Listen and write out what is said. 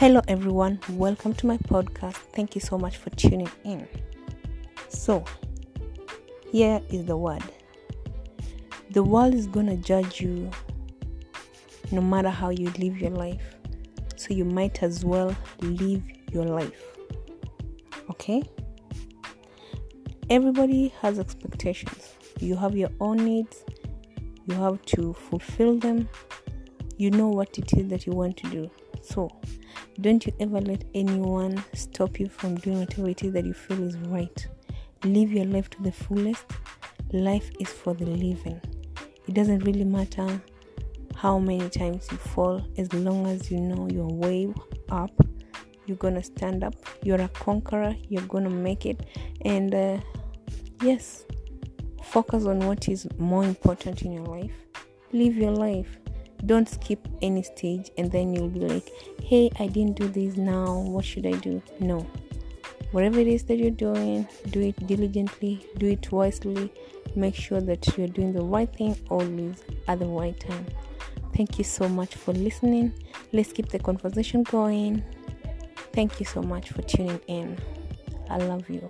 Hello, everyone. Welcome to my podcast. Thank you so much for tuning in. So, here is the word the world is going to judge you no matter how you live your life. So, you might as well live your life. Okay? Everybody has expectations. You have your own needs, you have to fulfill them. You know what it is that you want to do. So, don't you ever let anyone stop you from doing whatever it is that you feel is right. Live your life to the fullest. Life is for the living. It doesn't really matter how many times you fall, as long as you know you're way up, you're gonna stand up. You're a conqueror, you're gonna make it. And uh, yes, focus on what is more important in your life. Live your life don't skip any stage and then you'll be like hey i didn't do this now what should i do? No. Whatever it is that you're doing do it diligently do it wisely. Make sure that you're doing the right thing always at the right time. Thank you so much for listening. Let's keep the conversation going. Thank you so much for tuning in. I love you